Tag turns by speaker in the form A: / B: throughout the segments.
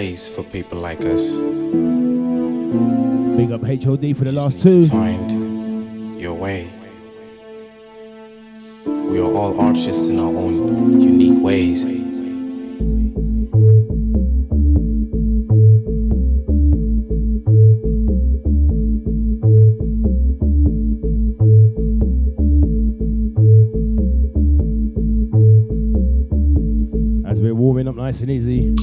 A: place for people like us.
B: Big up HOD for the last two. nice and easy.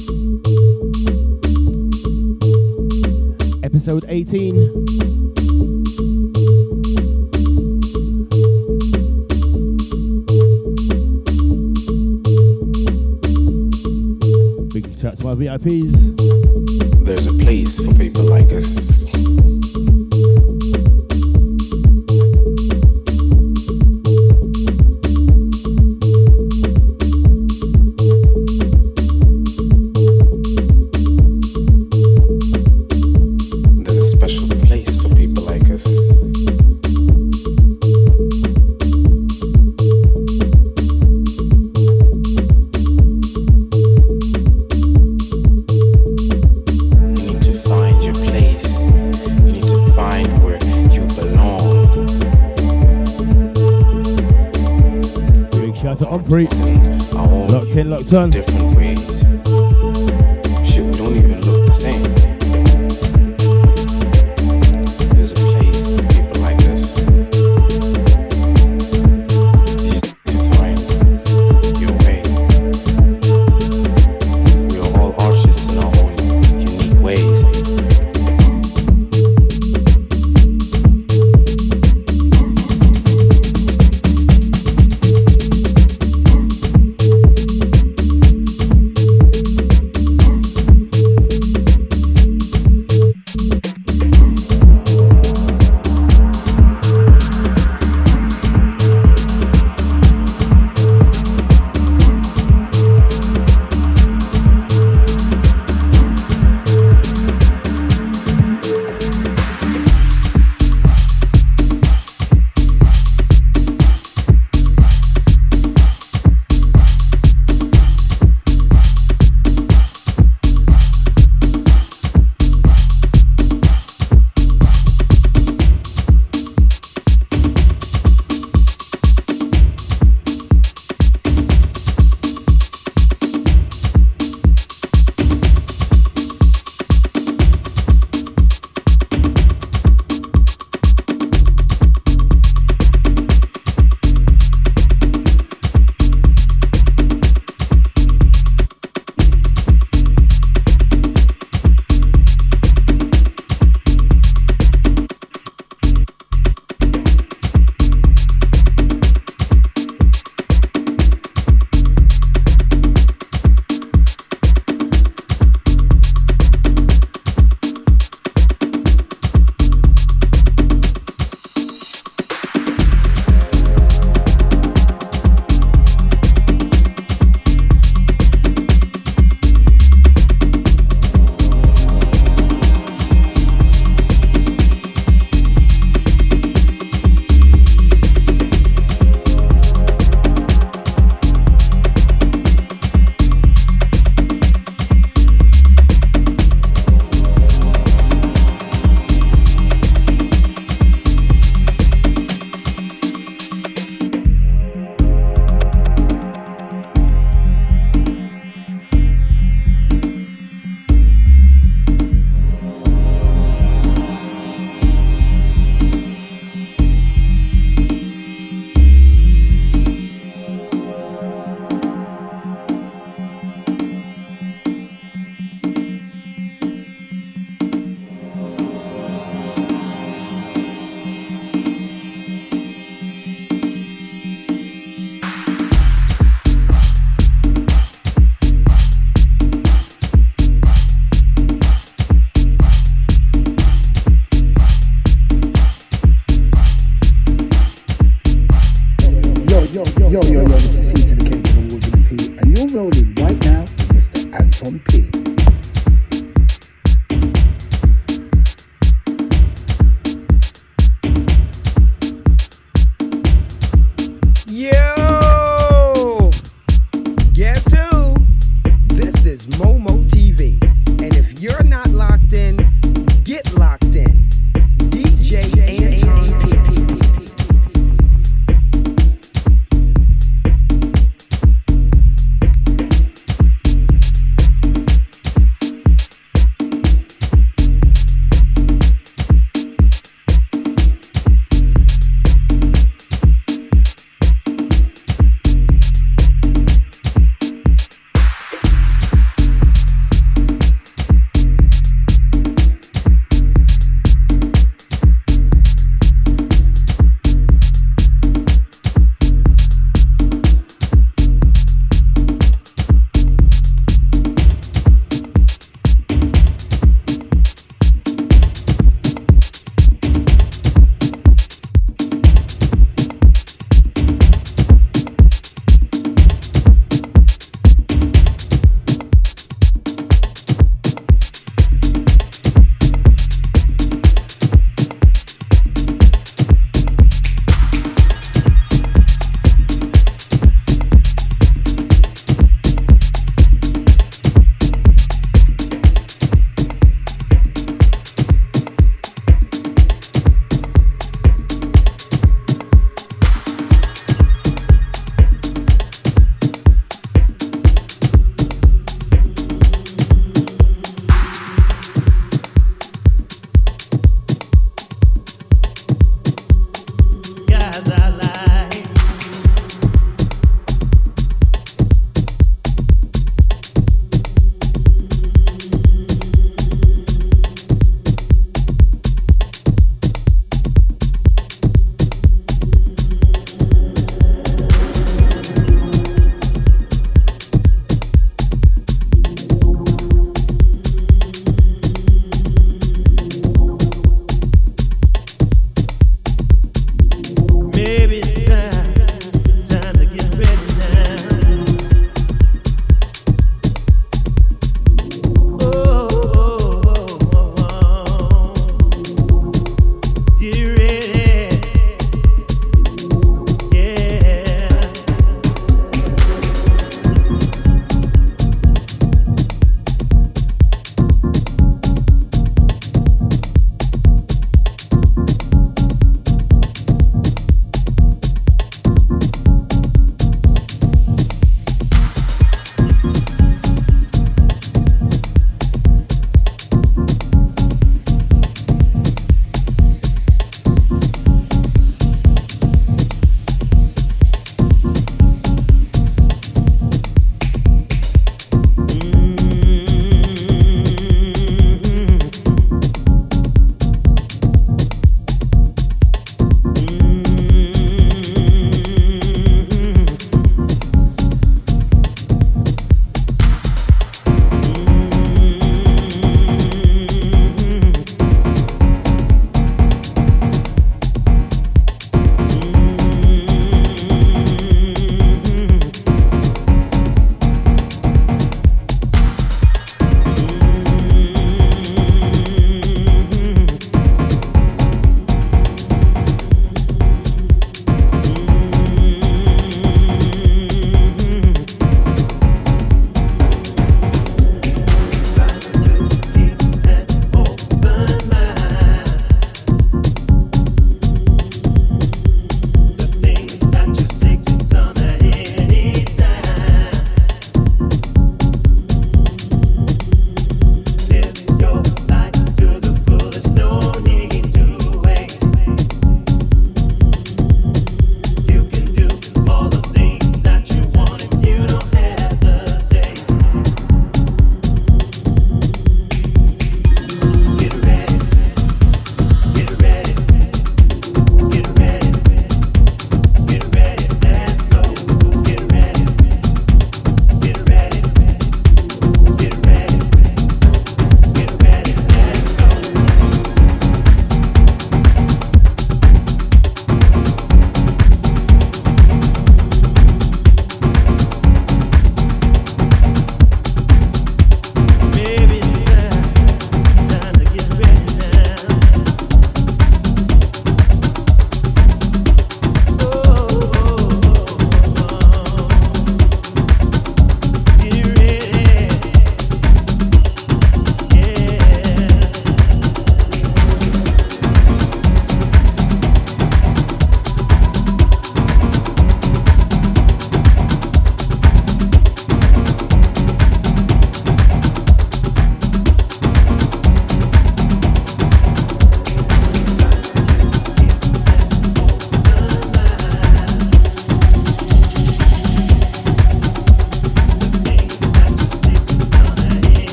B: Episode 18. Big shout to my VIPs.
A: There's a place for people like us.
B: Hamilton.
A: Different.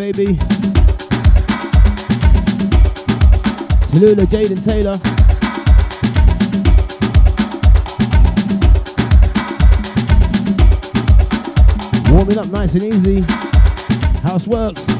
C: Baby. Tallulah, Jaden Taylor. Warming up nice and easy. Housewerks.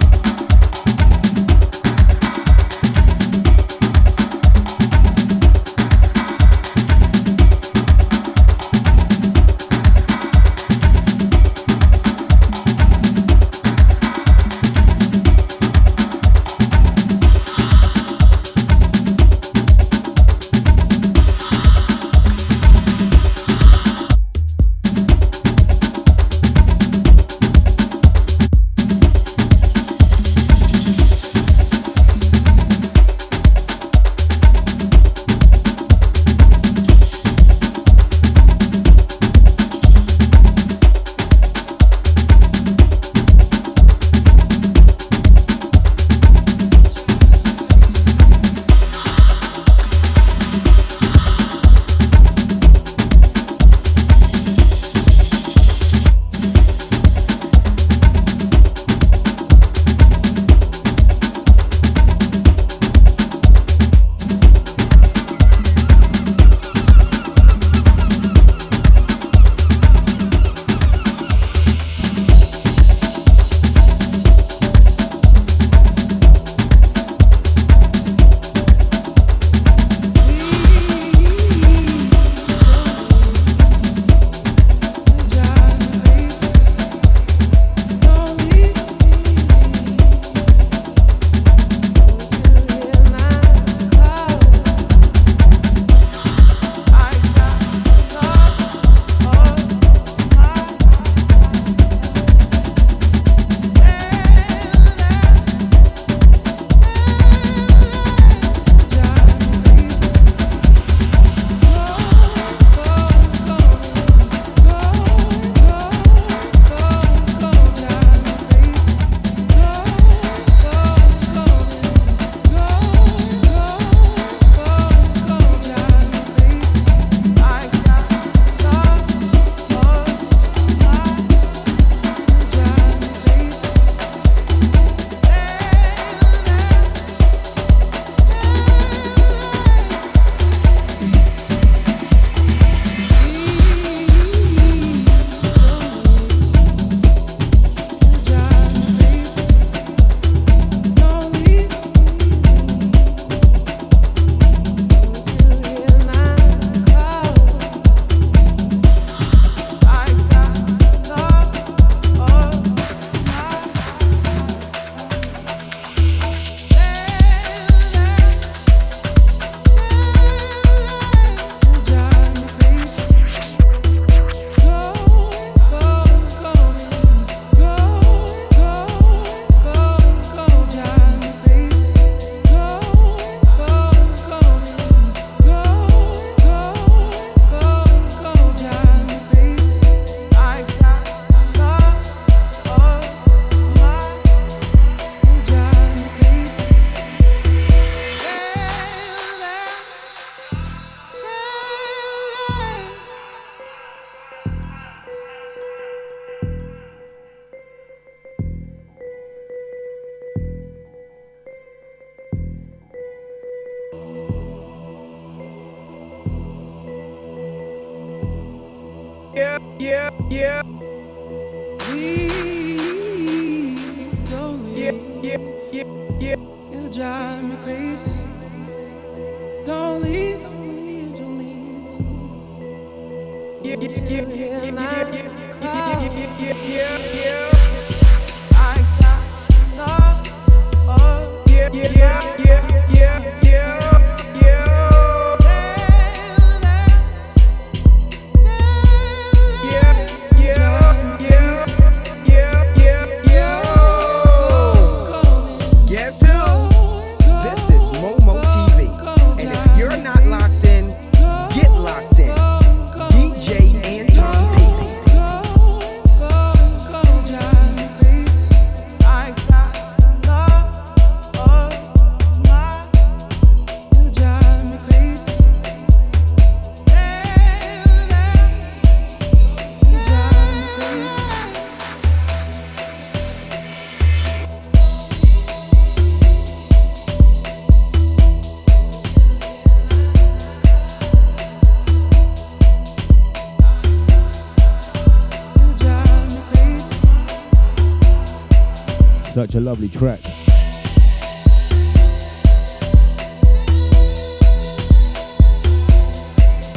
B: Such a lovely track.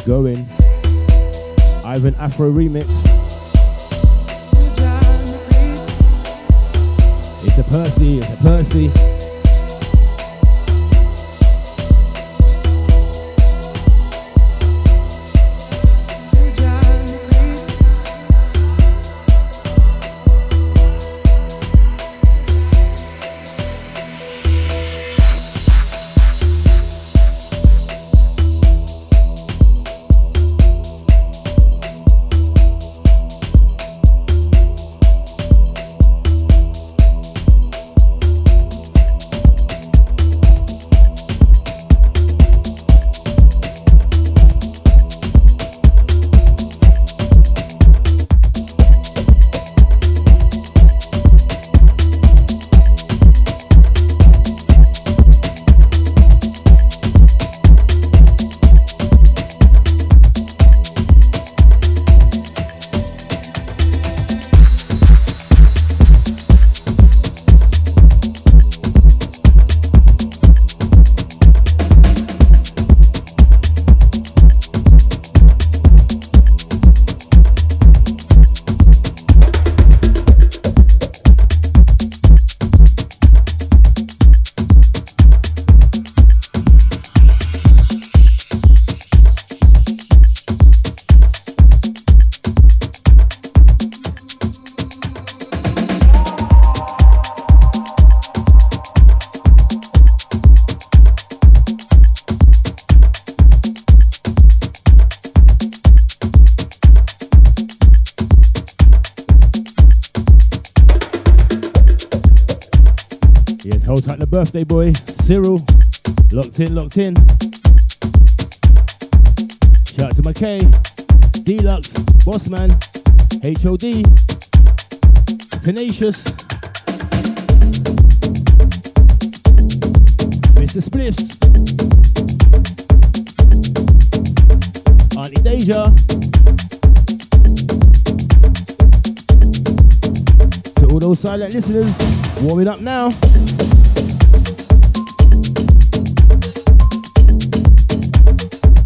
B: Going. Ivan Afro remix. It's a Percy, it's a Percy. Locked in, locked in. Shout out to McKay, Deluxe, Bossman, HOD, Tenacious, Mr. Spliffs, Auntie Deja. To all those silent listeners, warm it up now.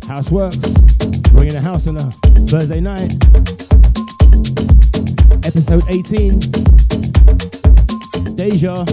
B: Housewerks, bringing the house on a Thursday night. Episode 18. Deja.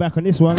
D: Back on this one.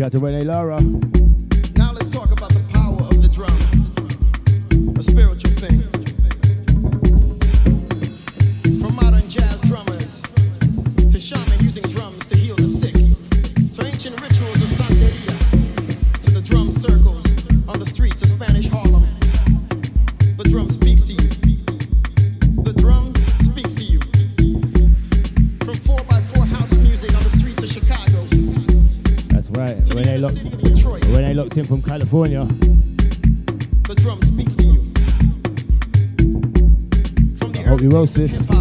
E: Shout out to Renee Lara. California.
B: The drum speaks to you.
E: I hope you
B: will,
E: sis.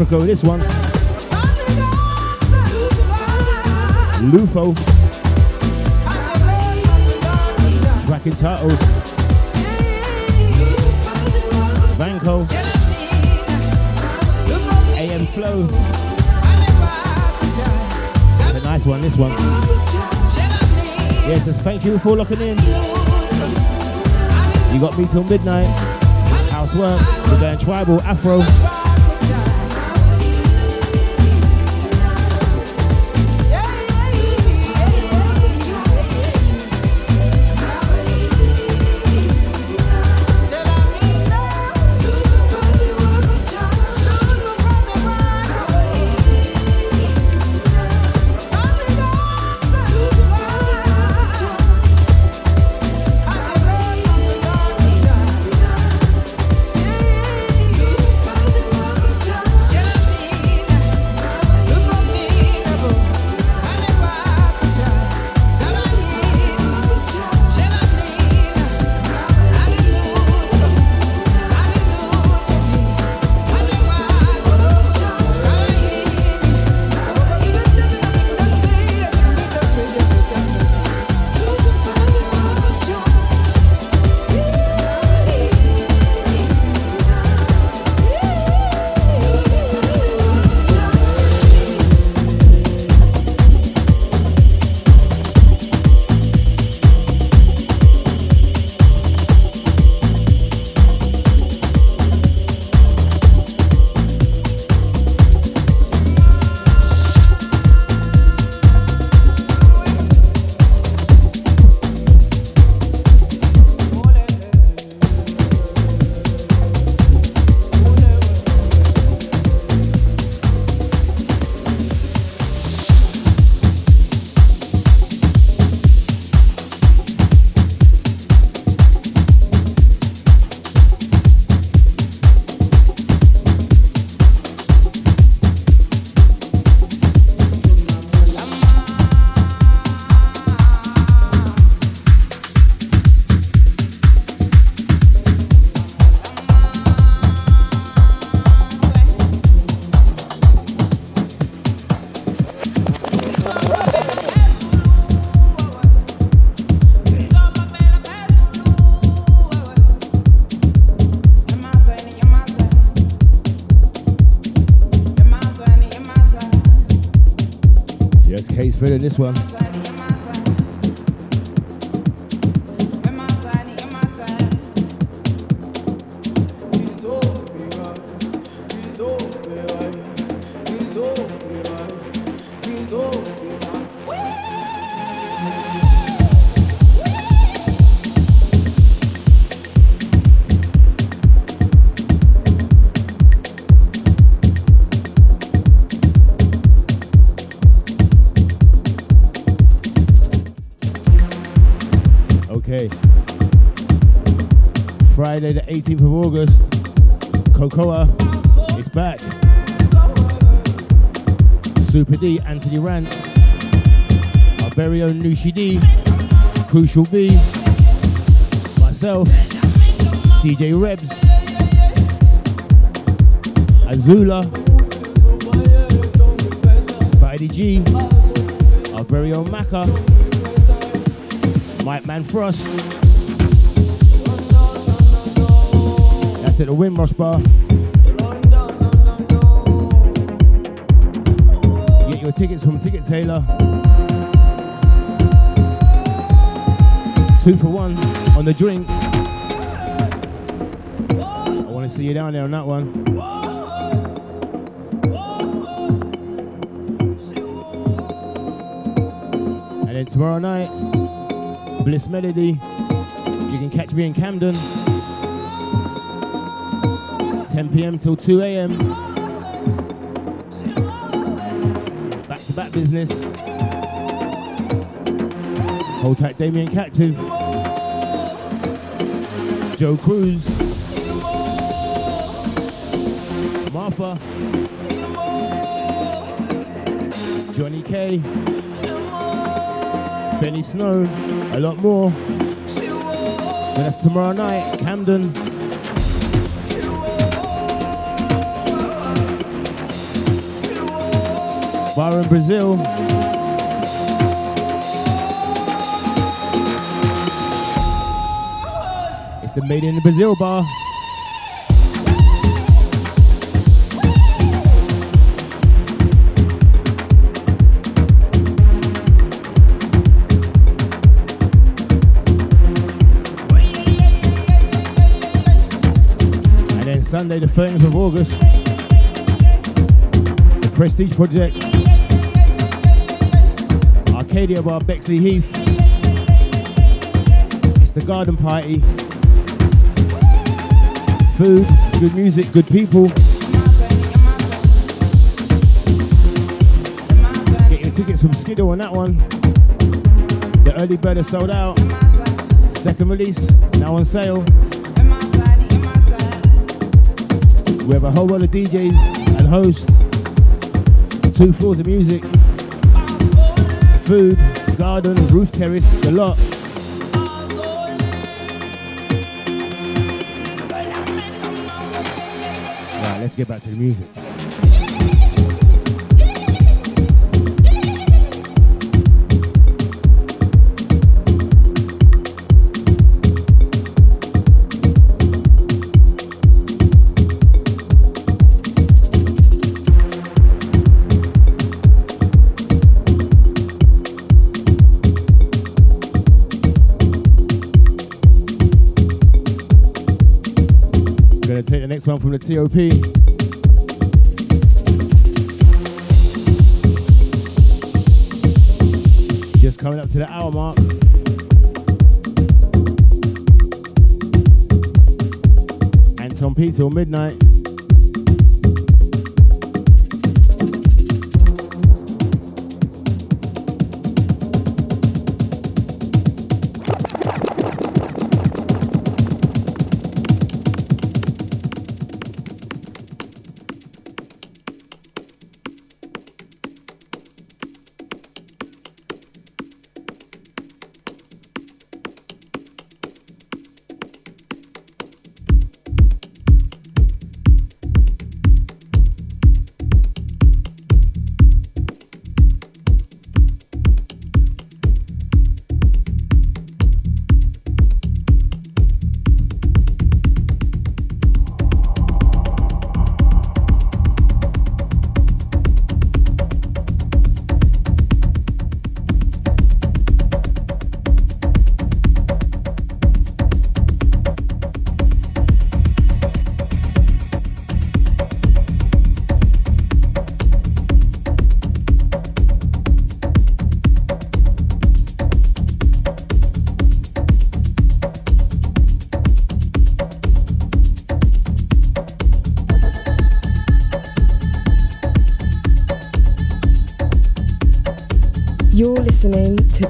C: Africa with this one. Lufo. Track entitled Vanco. AM Flow. A nice one, this one. Yes, says thank you for locking in. You got me till midnight. Housewerks. We're going tribal, Afro. Feeling this one. Friday the 18th of August, Cocoa is back. Super D, Anthony Rant, our very own Nushi D, Crucial V, myself, DJ Rebs, Azula, Spidey G, our very own Maka, Mike Man Frost. At the Windrush Bar. Get your tickets from Ticket Tailor. Two for one on the drinks. I want to see you down there on that one. And then tomorrow night, Bliss Melody. You can catch me in Camden. 10 p.m. till 2 a.m. Back to back business. Hold tight, Damien Captive. Joe Cruz. Martha. Johnny K. Benny Snow. A lot more. So that's tomorrow night, Camden.
B: Bar in Brazil. It's the Made in Brazil bar. And then Sunday, the 13th of August, the Prestige Project, Arcadia Bar, Bexley Heath. It's the garden party. Food, good music, good people. Get your tickets from Skidoo on that one. The early bird is sold out. Second release, now on sale. We have a whole lot of DJs and hosts. Two floors of music. Food, garden, roof terrace, the lot. Right, let's get back to the music. From the TOP. Just coming up to the hour mark. Anton P till midnight.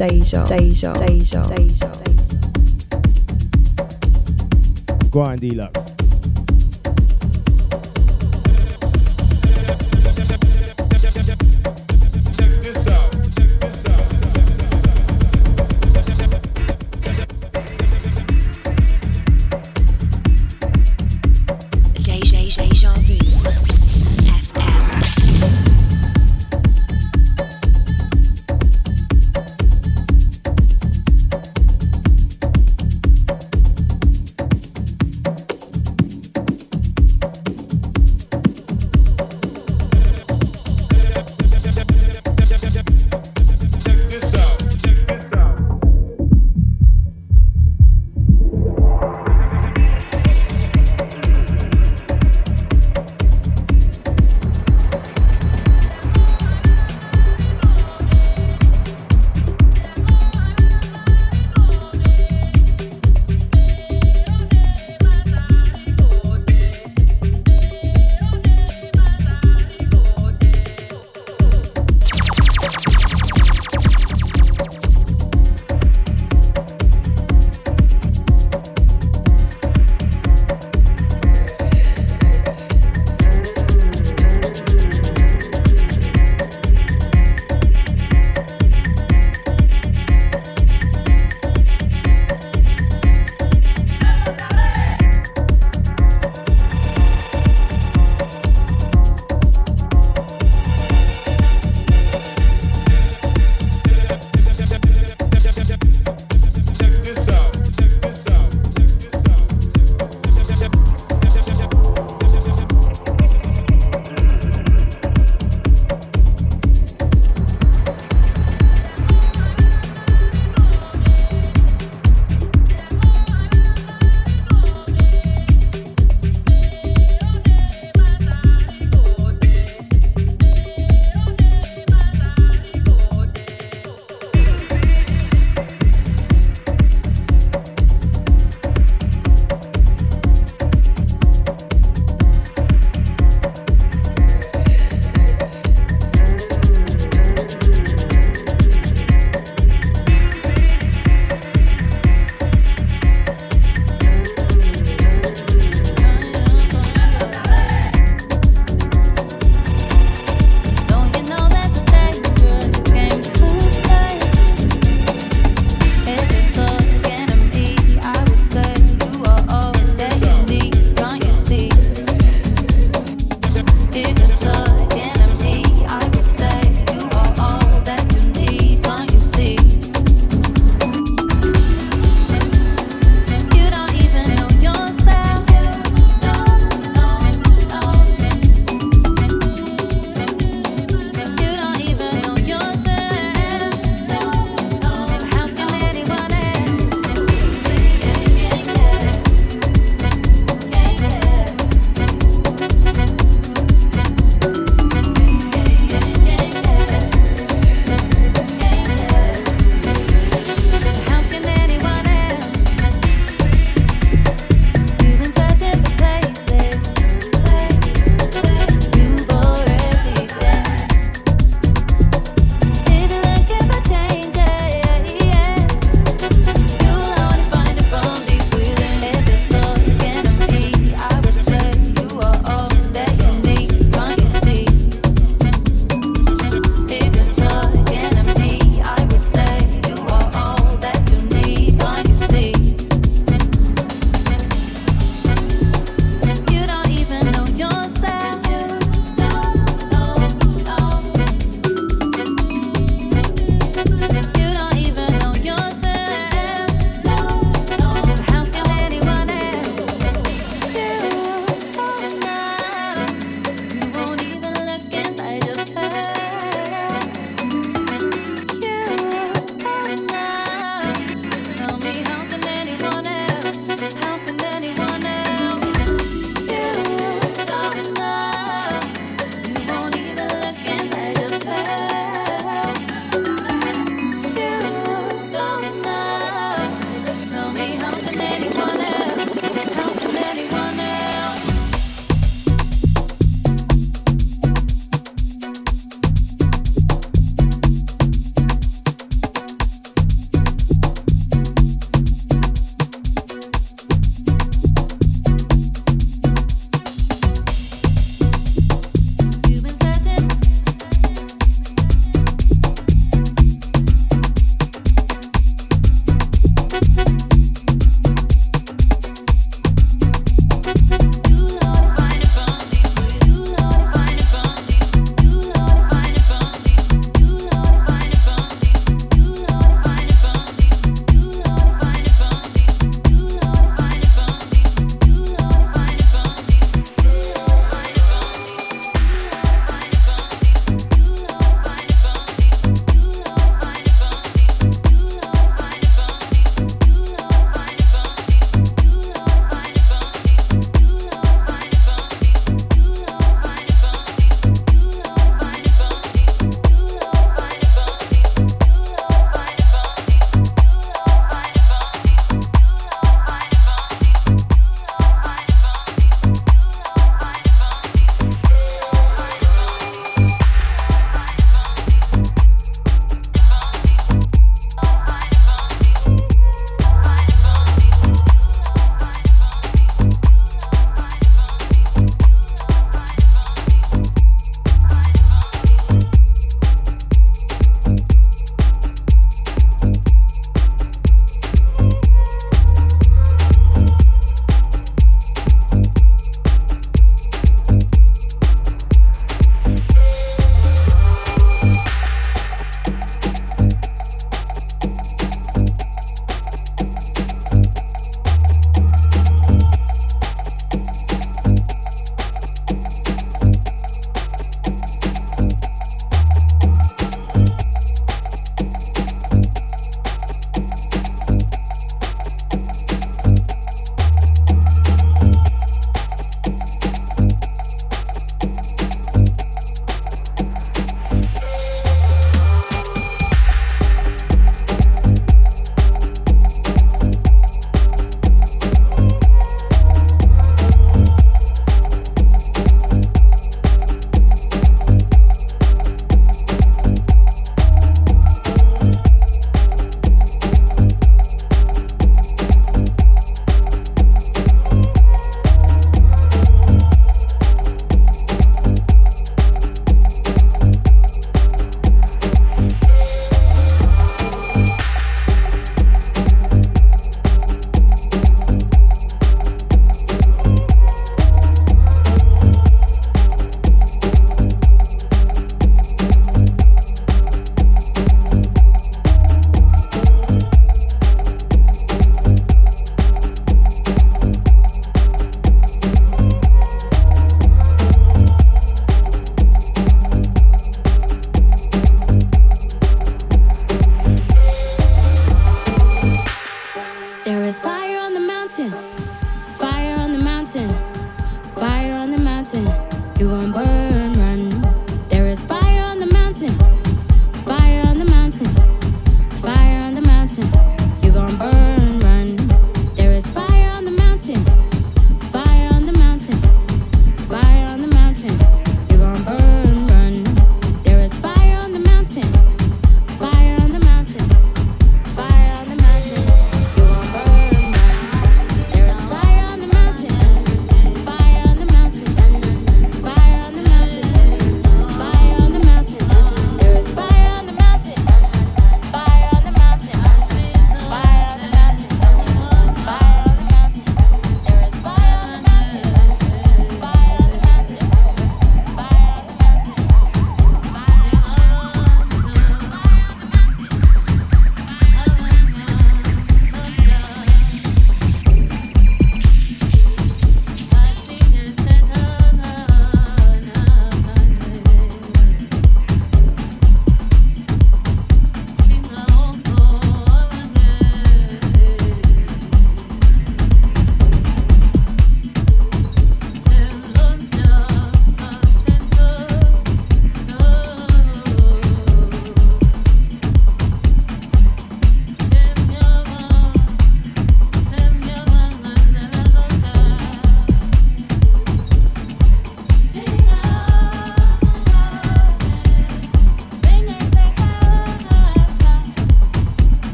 C: Deja, Deja, Deja, Deja.
B: On, Deluxe.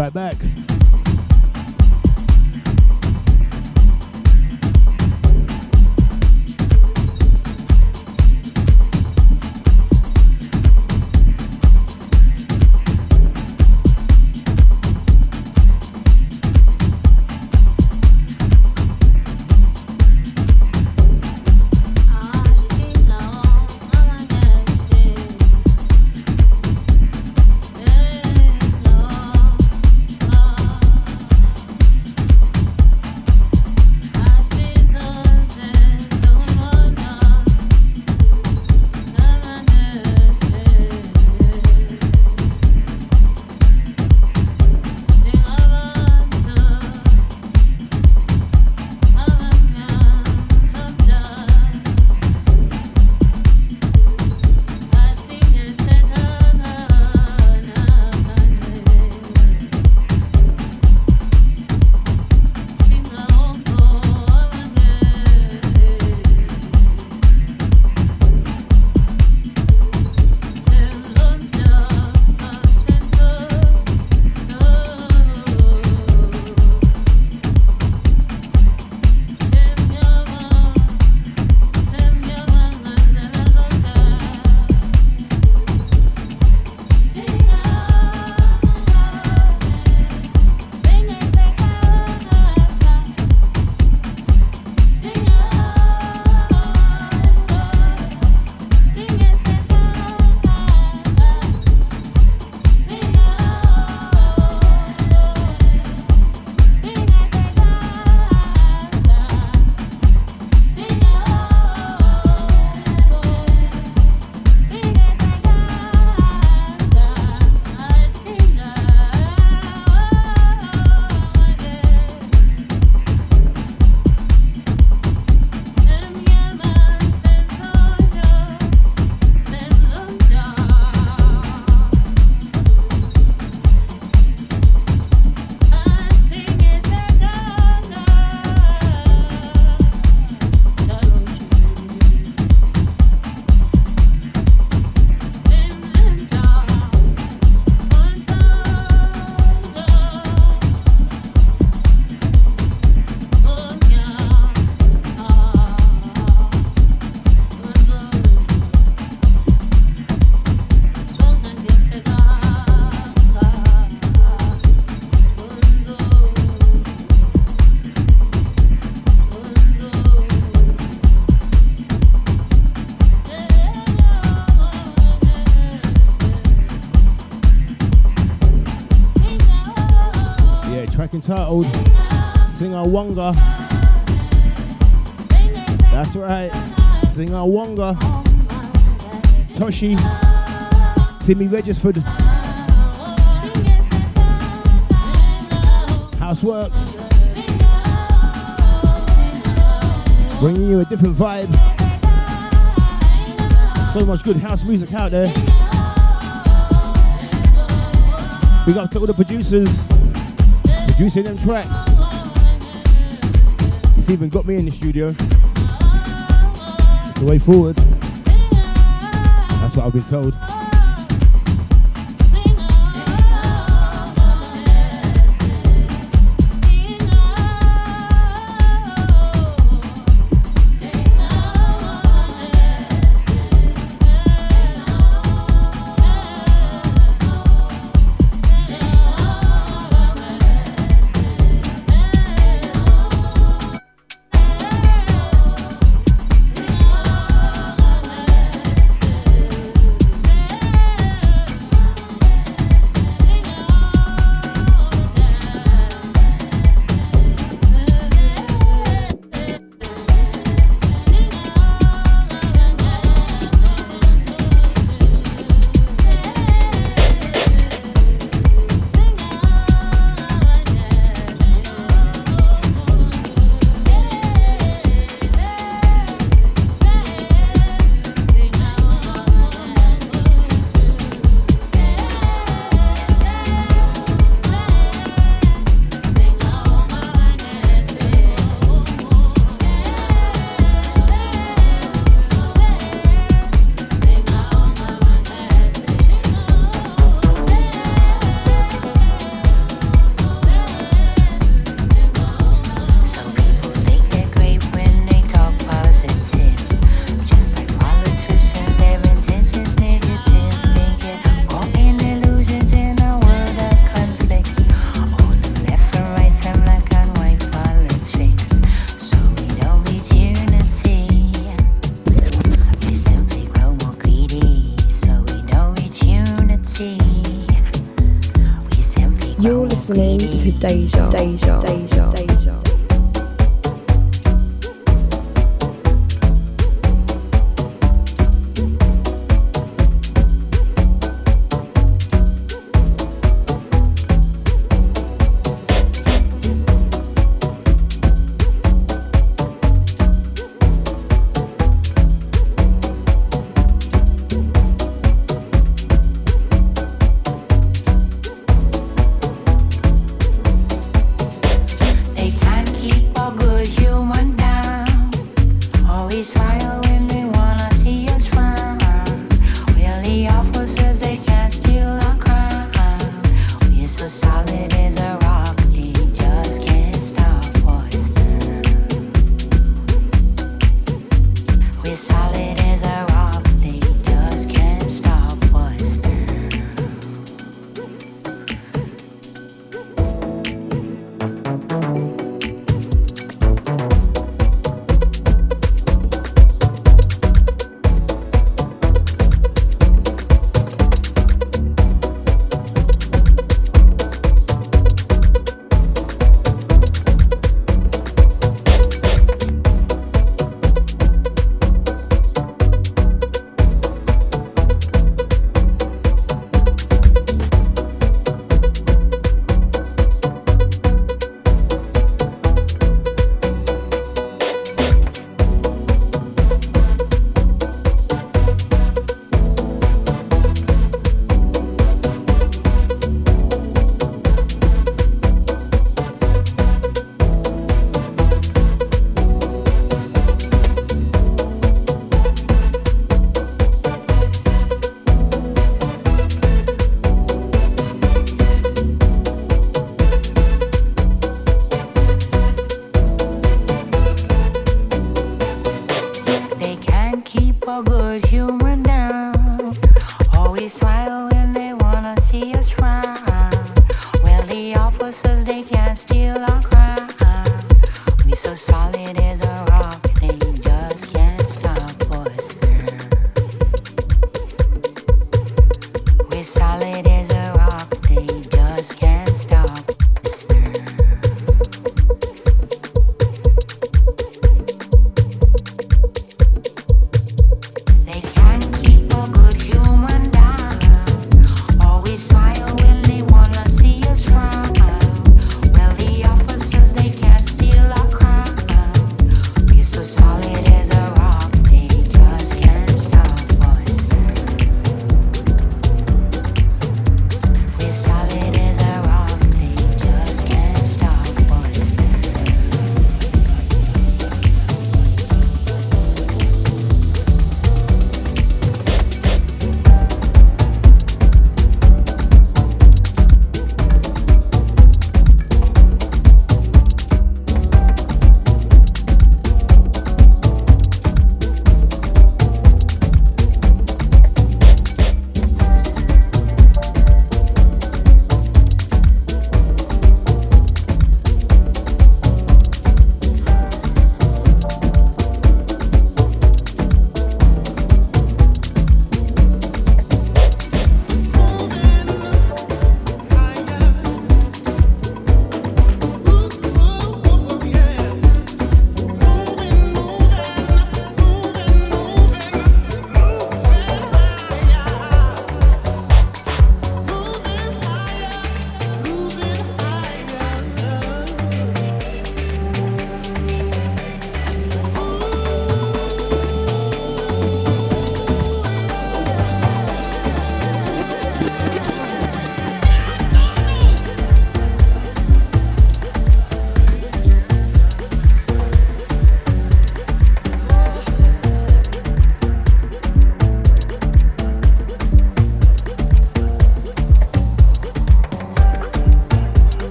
B: Right back. Entitled Singawonga. That's right, Singer Wonga. Toshi, Timmy Regisford. Housewerks. Bringing you a different vibe. So much good house music out there. Big up to all the producers producing them tracks. It's even got me in the studio. It's the way forward. That's what I've been told.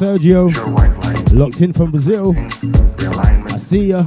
F: Sergio. Locked in from Brazil. I see ya.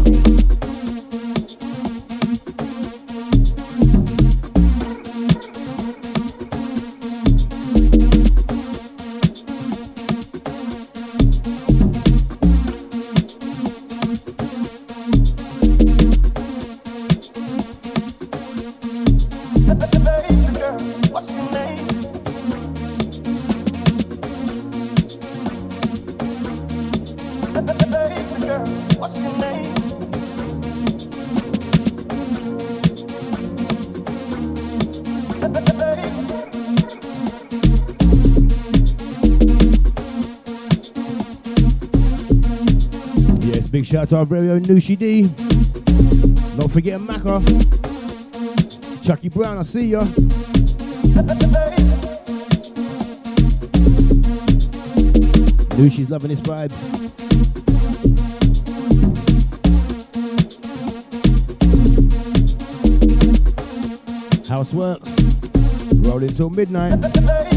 F: to our very own Nushi D. Don't forget Maka. Chucky Brown, I see ya. Nushi's loving this vibe. Housewerks. Rolling till midnight.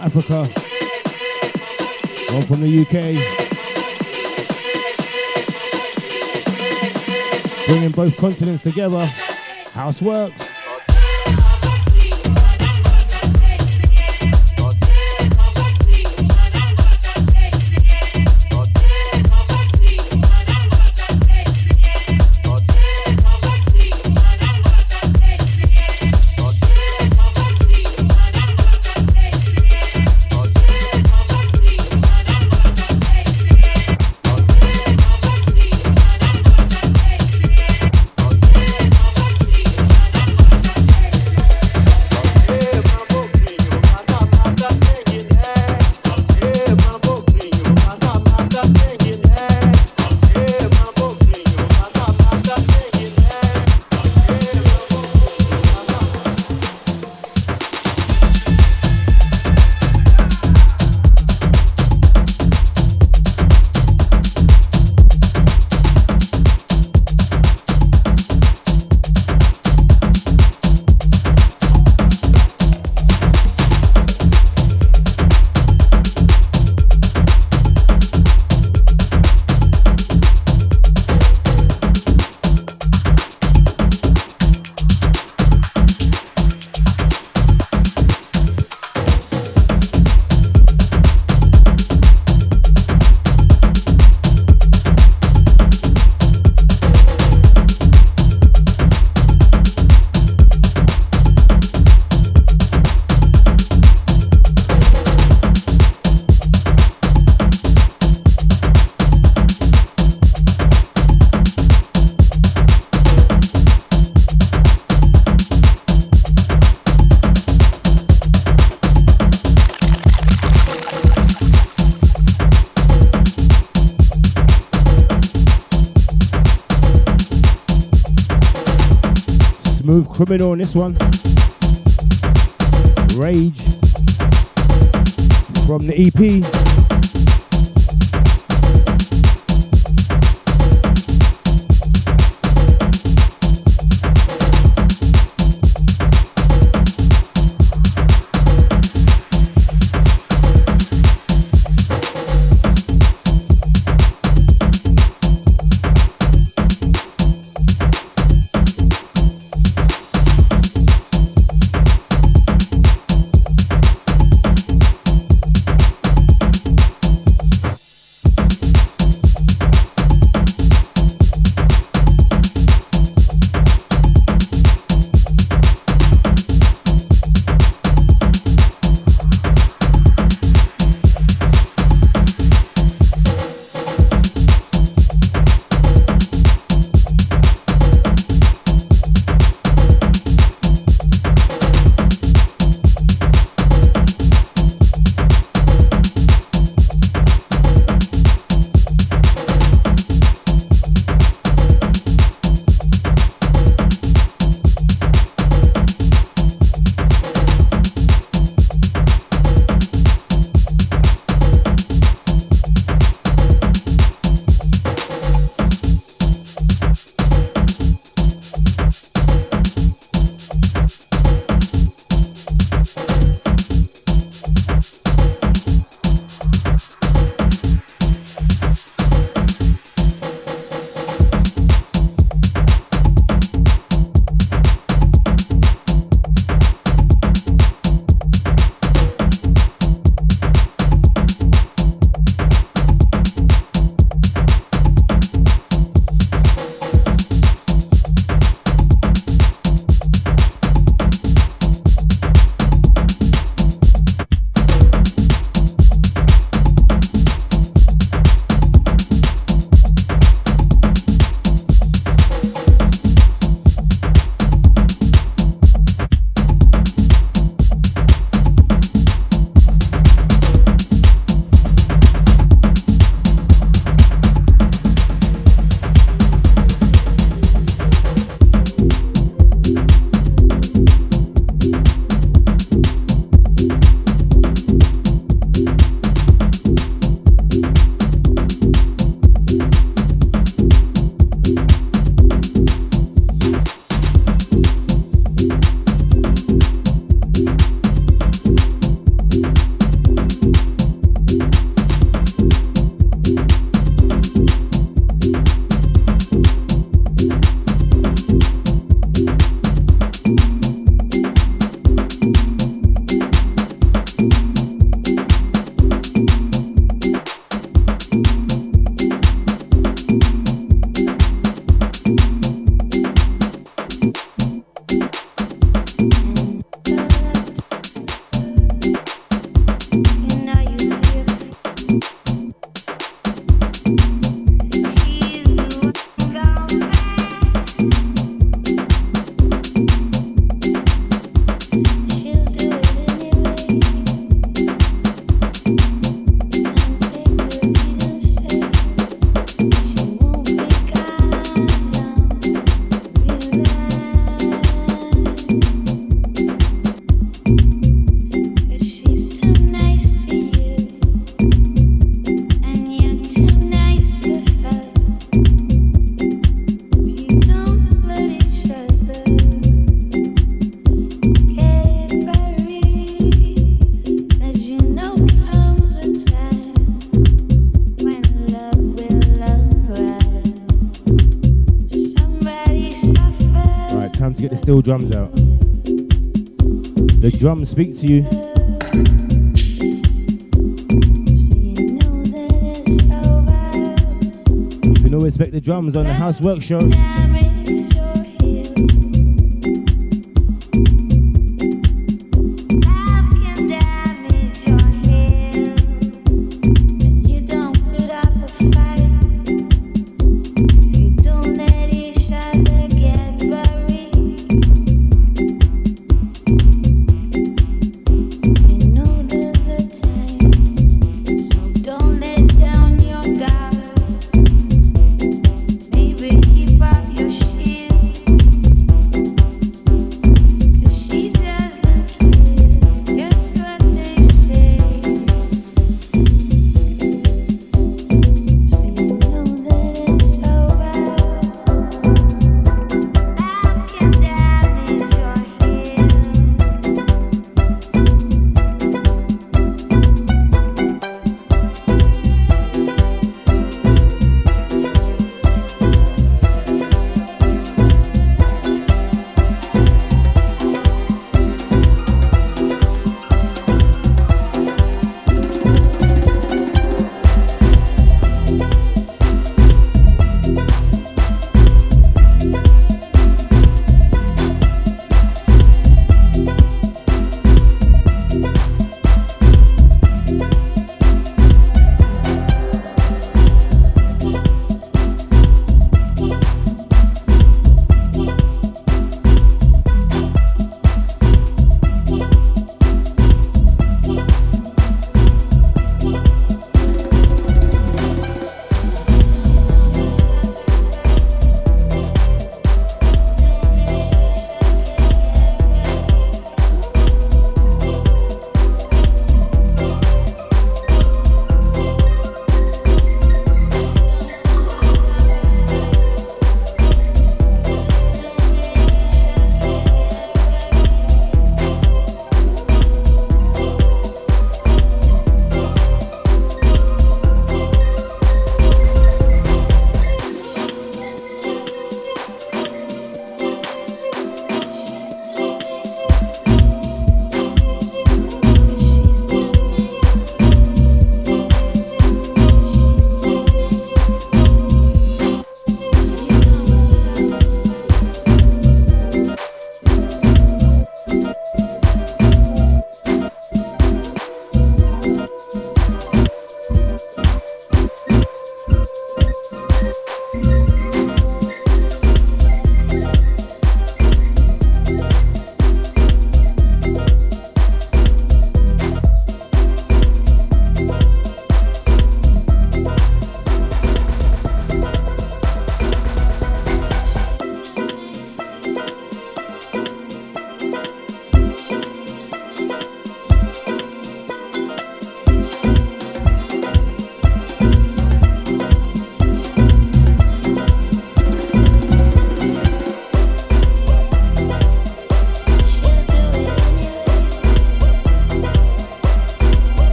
B: Africa, one from the UK. Bringing both continents together. House Kriminal on this one. Rage from the EP.
G: Drums out. The drums speak to you. You can always expect the drums on the Housewerks Show.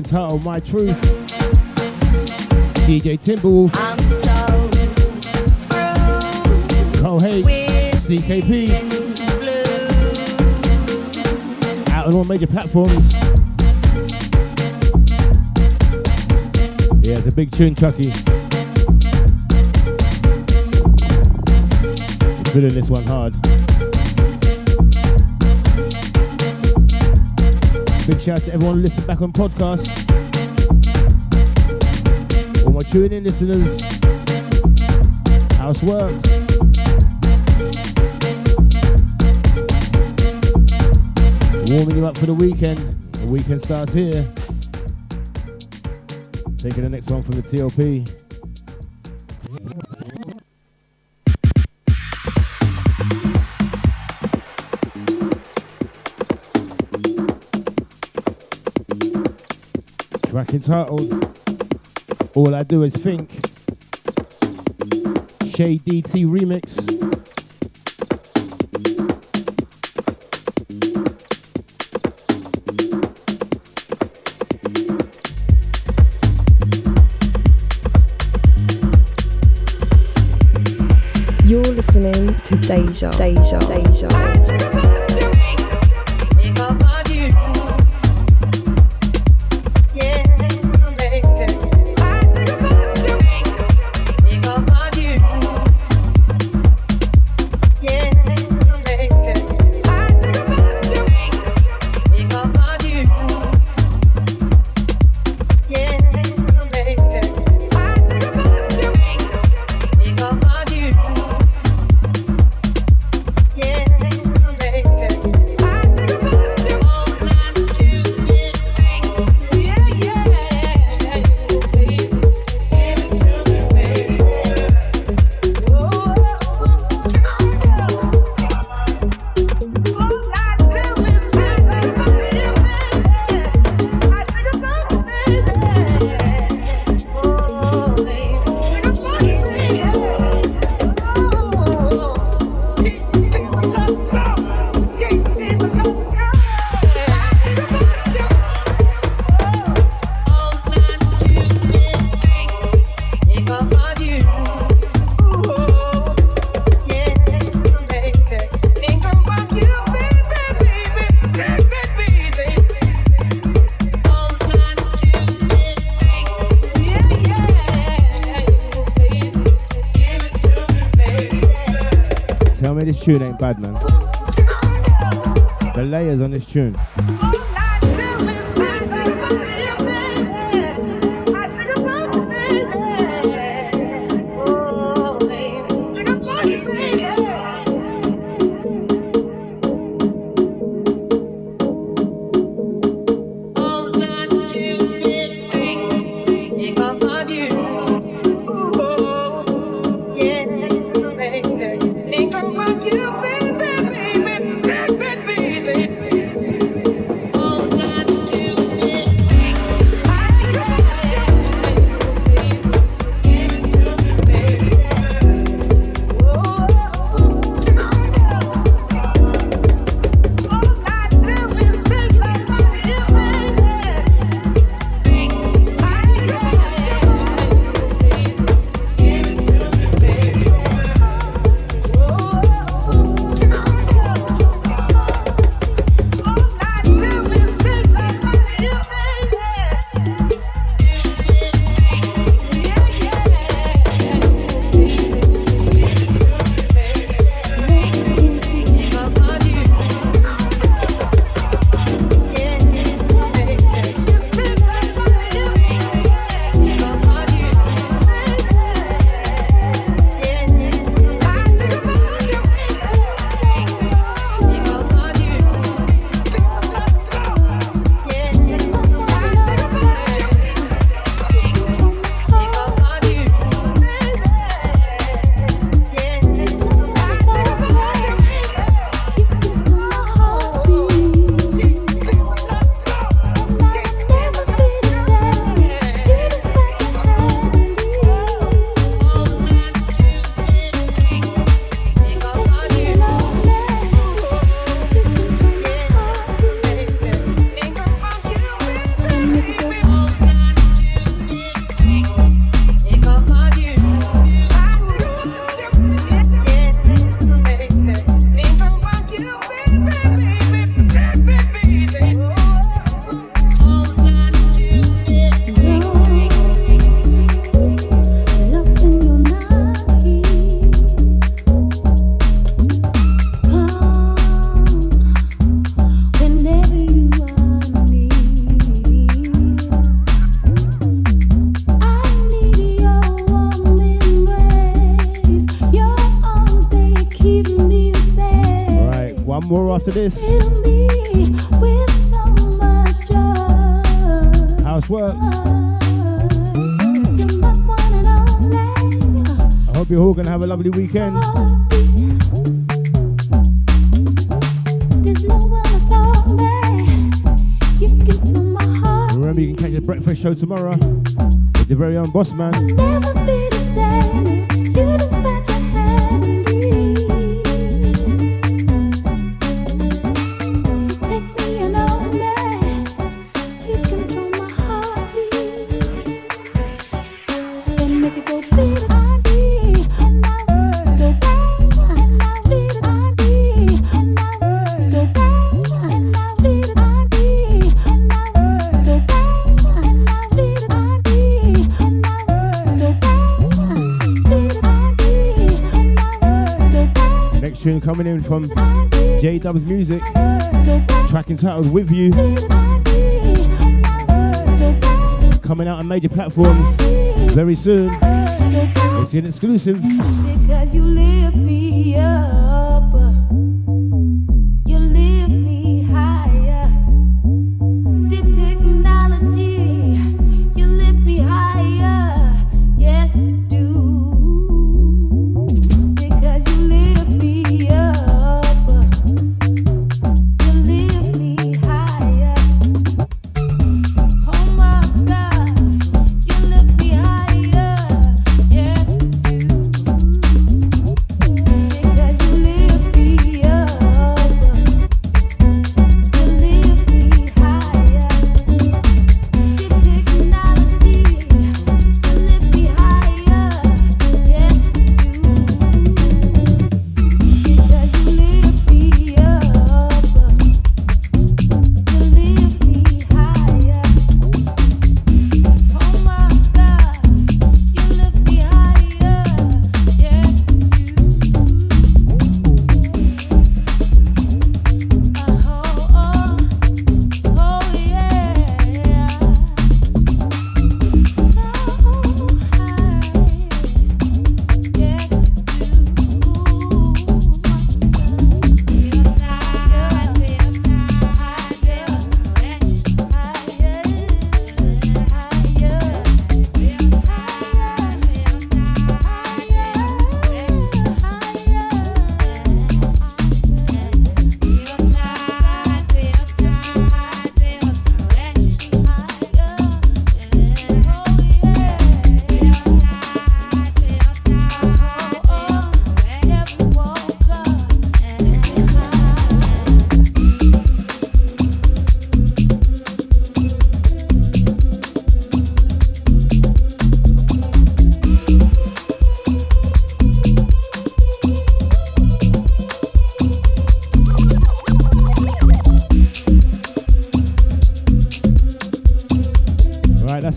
B: Entitled My Truth. DJ Timberwolf.
H: I'm so
B: Cole H. CKP. Out on all major platforms. Yeah, it's a big tune, Chucky. Feeling this one hard. Big shout out to everyone listening back on podcast. All my tuning in listeners. Housewerks. Warming you up for the weekend. The weekend starts here. Taking the next one from the TLP. Track entitled All I Do Is Think. Shay DT remix.
C: You're listening to Deja, Deja, Deja. Tune ain't bad, man. The layers on this tune.
D: After this. Housewerks. I hope you're all gonna have a lovely weekend. Remember, you can catch the breakfast show tomorrow with the very own boss man. From Jdubzmuzic, track entitled With You, coming out on major platforms very soon. It's an exclusive.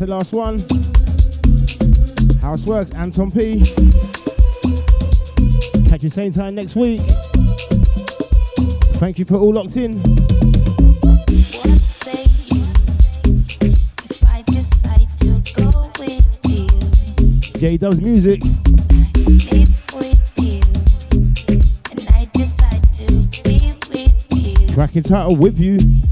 D: The last one. Housewerks, Anton P. Catch you same time next week. Thank you for all locked in.
H: Jdubzmuzic. To be with you.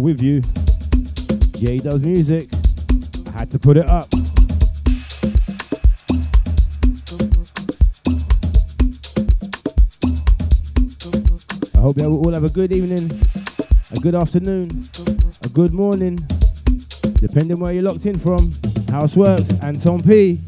D: with you.
H: Jdubzmuzic. I
B: had to put it up. I hope you all have a good evening, a good afternoon, a good morning, depending where you're locked in from. Housewerks, Anton P.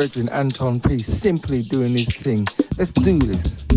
I: brethren Anton P simply doing his thing. Let's do this.